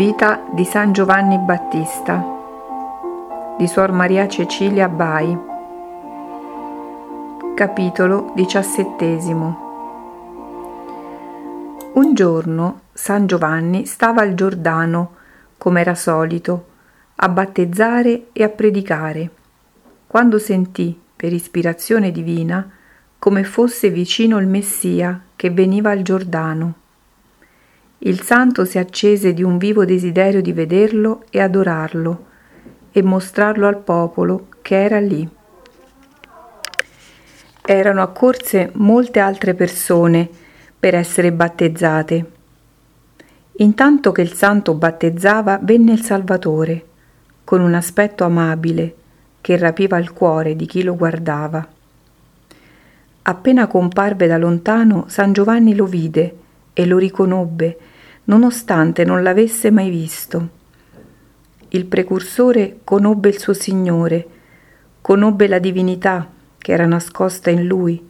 Vita di San Giovanni Battista di Suor Maria Cecilia Bai Capitolo diciassettesimo. Un giorno San Giovanni stava al Giordano, come era solito, a battezzare e a predicare, quando sentì, per ispirazione divina, come fosse vicino il Messia che veniva al Giordano il santo si accese di un vivo desiderio di vederlo e adorarlo e mostrarlo al popolo che era lì. Erano accorse molte altre persone per essere battezzate. Intanto che il santo battezzava venne il Salvatore, con un aspetto amabile che rapiva il cuore di chi lo guardava. Appena comparve da lontano, San Giovanni lo vide e lo riconobbe nonostante non l'avesse mai visto. Il precursore conobbe il suo Signore, conobbe la divinità che era nascosta in lui,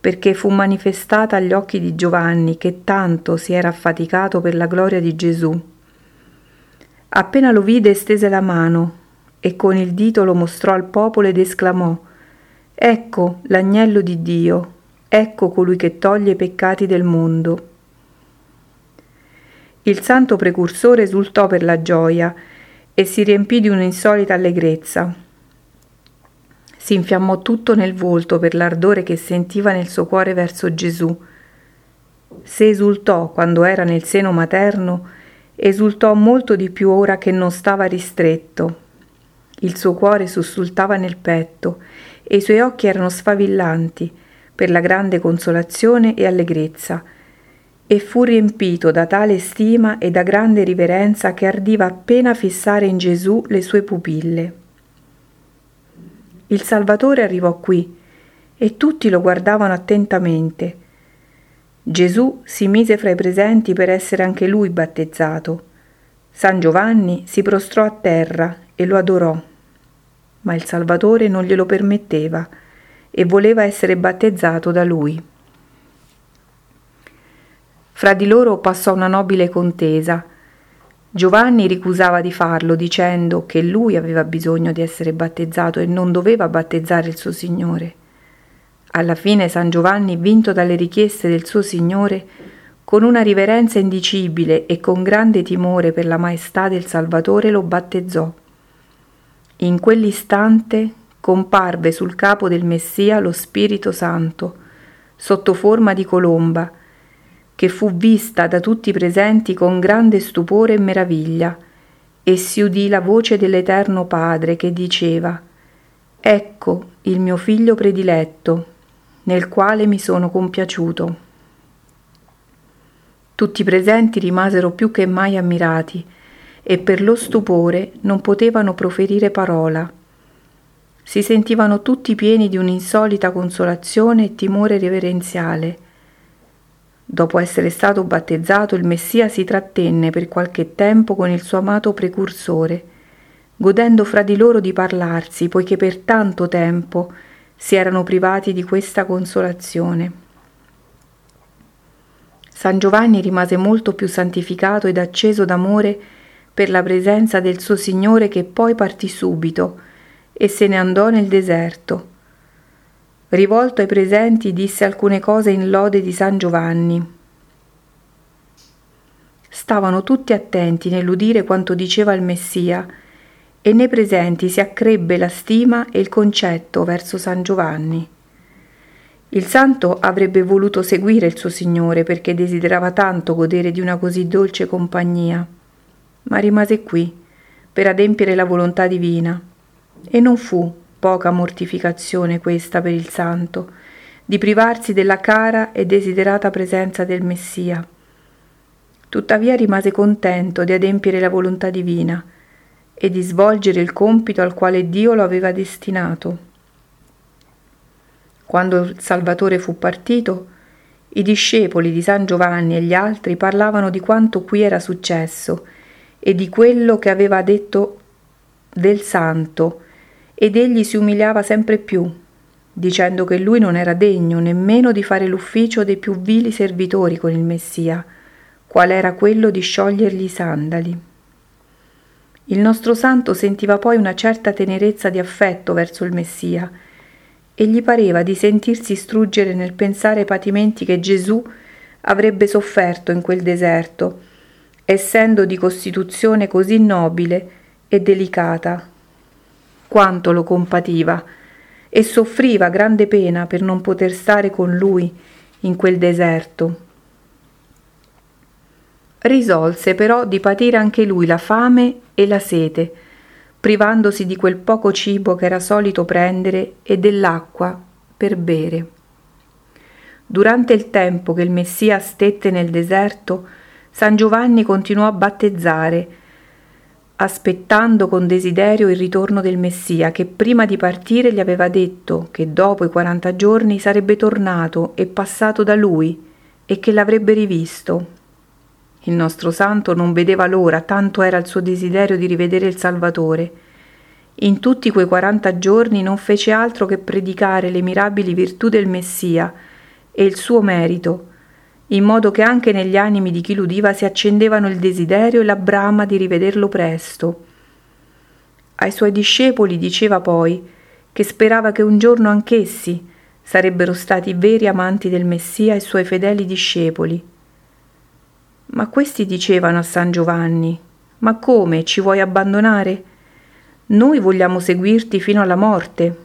perché fu manifestata agli occhi di Giovanni che tanto si era affaticato per la gloria di Gesù. Appena lo vide stese la mano e con il dito lo mostrò al popolo ed esclamò Ecco l'agnello di Dio, ecco colui che toglie i peccati del mondo. Il santo precursore esultò per la gioia e si riempì di un'insolita allegrezza. Si infiammò tutto nel volto per l'ardore che sentiva nel suo cuore verso Gesù. Se esultò quando era nel seno materno, esultò molto di più ora che non stava ristretto. Il suo cuore sussultava nel petto e i suoi occhi erano sfavillanti per la grande consolazione e allegrezza e fu riempito da tale stima e da grande riverenza che ardiva appena fissare in Gesù le sue pupille. Il Salvatore arrivò qui e tutti lo guardavano attentamente. Gesù si mise fra i presenti per essere anche lui battezzato. San Giovanni si prostrò a terra e lo adorò, ma il Salvatore non glielo permetteva e voleva essere battezzato da lui. Fra di loro passò una nobile contesa. Giovanni ricusava di farlo, dicendo che lui aveva bisogno di essere battezzato e non doveva battezzare il suo Signore. Alla fine San Giovanni, vinto dalle richieste del suo Signore, con una riverenza indicibile e con grande timore per la maestà del Salvatore lo battezzò. In quell'istante comparve sul capo del Messia lo Spirito Santo, sotto forma di colomba, che fu vista da tutti i presenti con grande stupore e meraviglia, e si udì la voce dell'Eterno Padre che diceva Ecco il mio figlio prediletto, nel quale mi sono compiaciuto. Tutti i presenti rimasero più che mai ammirati e per lo stupore non potevano proferire parola. Si sentivano tutti pieni di un'insolita consolazione e timore reverenziale Dopo essere stato battezzato, il Messia si trattenne per qualche tempo con il suo amato precursore, godendo fra di loro di parlarsi, poiché per tanto tempo si erano privati di questa consolazione. San Giovanni rimase molto più santificato ed acceso d'amore per la presenza del suo Signore che poi partì subito e se ne andò nel deserto rivolto ai presenti, disse alcune cose in lode di San Giovanni. Stavano tutti attenti nell'udire quanto diceva il Messia, e nei presenti si accrebbe la stima e il concetto verso San Giovanni. Il santo avrebbe voluto seguire il suo Signore perché desiderava tanto godere di una così dolce compagnia, ma rimase qui per adempiere la volontà divina e non fu poca mortificazione questa per il santo, di privarsi della cara e desiderata presenza del Messia. Tuttavia rimase contento di adempiere la volontà divina e di svolgere il compito al quale Dio lo aveva destinato. Quando il Salvatore fu partito, i discepoli di San Giovanni e gli altri parlavano di quanto qui era successo e di quello che aveva detto del santo ed egli si umiliava sempre più, dicendo che lui non era degno nemmeno di fare l'ufficio dei più vili servitori con il Messia, qual era quello di sciogliergli i sandali. Il nostro santo sentiva poi una certa tenerezza di affetto verso il Messia e gli pareva di sentirsi struggere nel pensare ai patimenti che Gesù avrebbe sofferto in quel deserto, essendo di costituzione così nobile e delicata. Quanto lo compativa e soffriva grande pena per non poter stare con lui in quel deserto. Risolse però di patire anche lui la fame e la sete, privandosi di quel poco cibo che era solito prendere e dell'acqua per bere. Durante il tempo che il Messia stette nel deserto, San Giovanni continuò a battezzare, aspettando con desiderio il ritorno del Messia, che prima di partire gli aveva detto che dopo i quaranta giorni sarebbe tornato e passato da lui e che l'avrebbe rivisto. Il nostro santo non vedeva l'ora, tanto era il suo desiderio di rivedere il Salvatore. In tutti quei quaranta giorni non fece altro che predicare le mirabili virtù del Messia e il suo merito, in modo che anche negli animi di chi l'udiva si accendevano il desiderio e la brama di rivederlo presto. Ai suoi discepoli diceva poi che sperava che un giorno anch'essi sarebbero stati veri amanti del Messia e suoi fedeli discepoli ma questi dicevano a San Giovanni, ma come ci vuoi abbandonare? Noi vogliamo seguirti fino alla morte.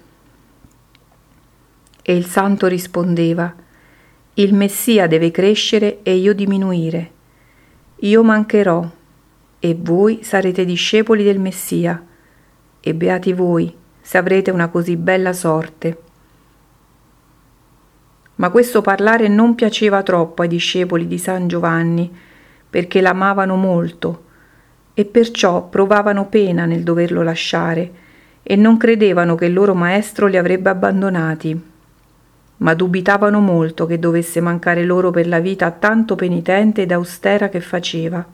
E il santo rispondeva, il Messia deve crescere e io diminuire. Io mancherò e voi sarete discepoli del Messia e beati voi se avrete una così bella sorte. Ma questo parlare non piaceva troppo ai discepoli di San Giovanni, perché l'amavano molto e perciò provavano pena nel doverlo lasciare e non credevano che il loro maestro li avrebbe abbandonati, ma dubitavano molto che dovesse mancare loro per la vita tanto penitente ed austera che faceva.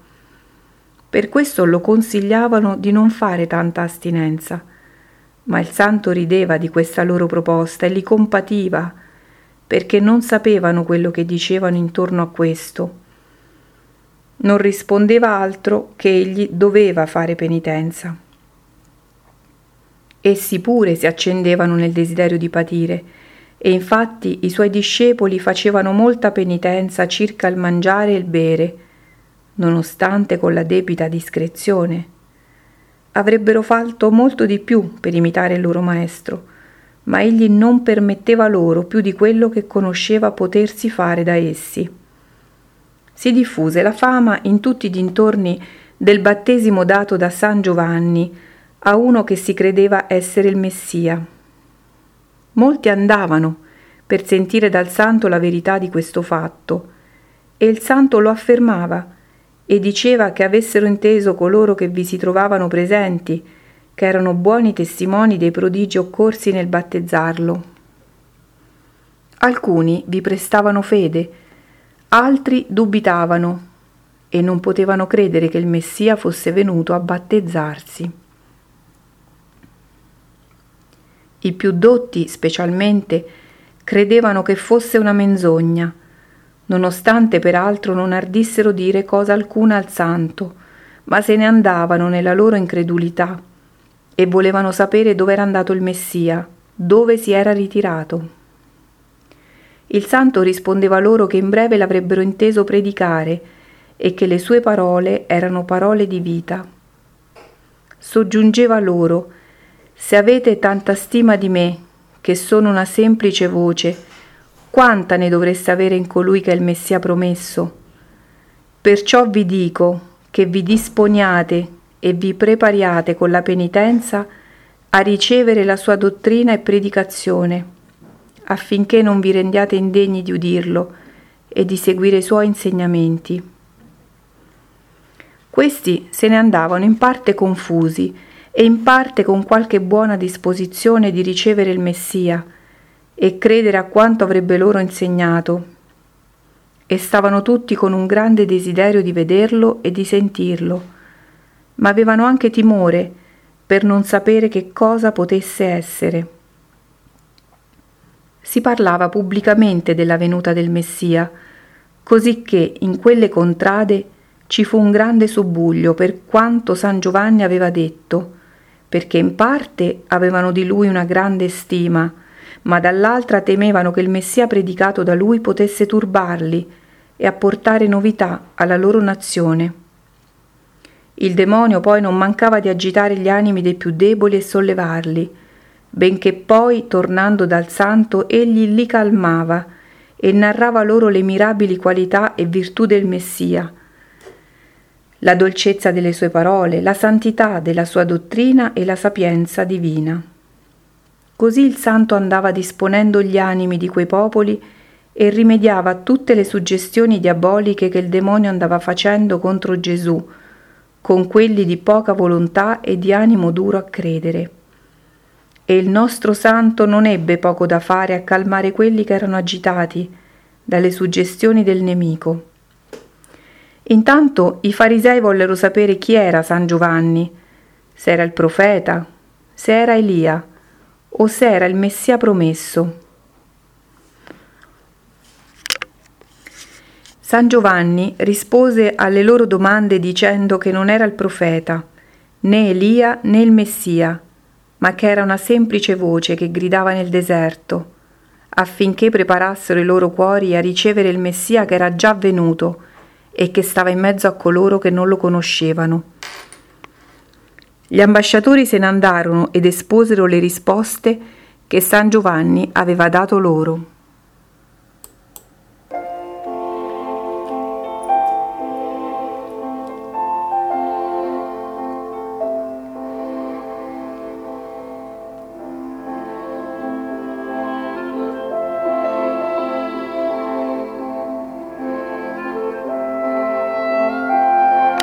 Per questo lo consigliavano di non fare tanta astinenza, ma il santo rideva di questa loro proposta e li compativa, perché non sapevano quello che dicevano intorno a questo non rispondeva altro che egli doveva fare penitenza. Essi pure si accendevano nel desiderio di patire, e infatti i suoi discepoli facevano molta penitenza circa il mangiare e il bere, nonostante con la debita discrezione. Avrebbero fatto molto di più per imitare il loro maestro, ma egli non permetteva loro più di quello che conosceva potersi fare da essi si diffuse la fama in tutti i dintorni del battesimo dato da San Giovanni a uno che si credeva essere il Messia. Molti andavano per sentire dal santo la verità di questo fatto, e il santo lo affermava e diceva che avessero inteso coloro che vi si trovavano presenti, che erano buoni testimoni dei prodigi occorsi nel battezzarlo. Alcuni vi prestavano fede, Altri dubitavano e non potevano credere che il Messia fosse venuto a battezzarsi. I più dotti, specialmente, credevano che fosse una menzogna, nonostante peraltro non ardissero dire cosa alcuna al santo, ma se ne andavano nella loro incredulità e volevano sapere dove era andato il Messia, dove si era ritirato. Il santo rispondeva loro che in breve l'avrebbero inteso predicare e che le sue parole erano parole di vita. Soggiungeva loro, se avete tanta stima di me, che sono una semplice voce, quanta ne dovreste avere in colui che è il Messia promesso? Perciò vi dico che vi disponiate e vi prepariate con la penitenza a ricevere la sua dottrina e predicazione affinché non vi rendiate indegni di udirlo e di seguire i suoi insegnamenti. Questi se ne andavano in parte confusi e in parte con qualche buona disposizione di ricevere il Messia e credere a quanto avrebbe loro insegnato. E stavano tutti con un grande desiderio di vederlo e di sentirlo, ma avevano anche timore per non sapere che cosa potesse essere si parlava pubblicamente della venuta del Messia, cosicché in quelle contrade ci fu un grande subbuglio per quanto San Giovanni aveva detto, perché in parte avevano di lui una grande stima, ma dall'altra temevano che il Messia predicato da lui potesse turbarli e apportare novità alla loro nazione. Il demonio poi non mancava di agitare gli animi dei più deboli e sollevarli, benché poi, tornando dal santo, egli li calmava e narrava loro le mirabili qualità e virtù del Messia, la dolcezza delle sue parole, la santità della sua dottrina e la sapienza divina. Così il santo andava disponendo gli animi di quei popoli e rimediava a tutte le suggestioni diaboliche che il demonio andava facendo contro Gesù, con quelli di poca volontà e di animo duro a credere. E il nostro santo non ebbe poco da fare a calmare quelli che erano agitati dalle suggestioni del nemico Intanto i farisei vollero sapere chi era San Giovanni, se era il profeta, se era Elia o se era il Messia promesso. San Giovanni rispose alle loro domande dicendo che non era il profeta, né Elia né il Messia, ma che era una semplice voce che gridava nel deserto, affinché preparassero i loro cuori a ricevere il Messia che era già venuto e che stava in mezzo a coloro che non lo conoscevano. Gli ambasciatori se ne andarono ed esposero le risposte che San Giovanni aveva dato loro.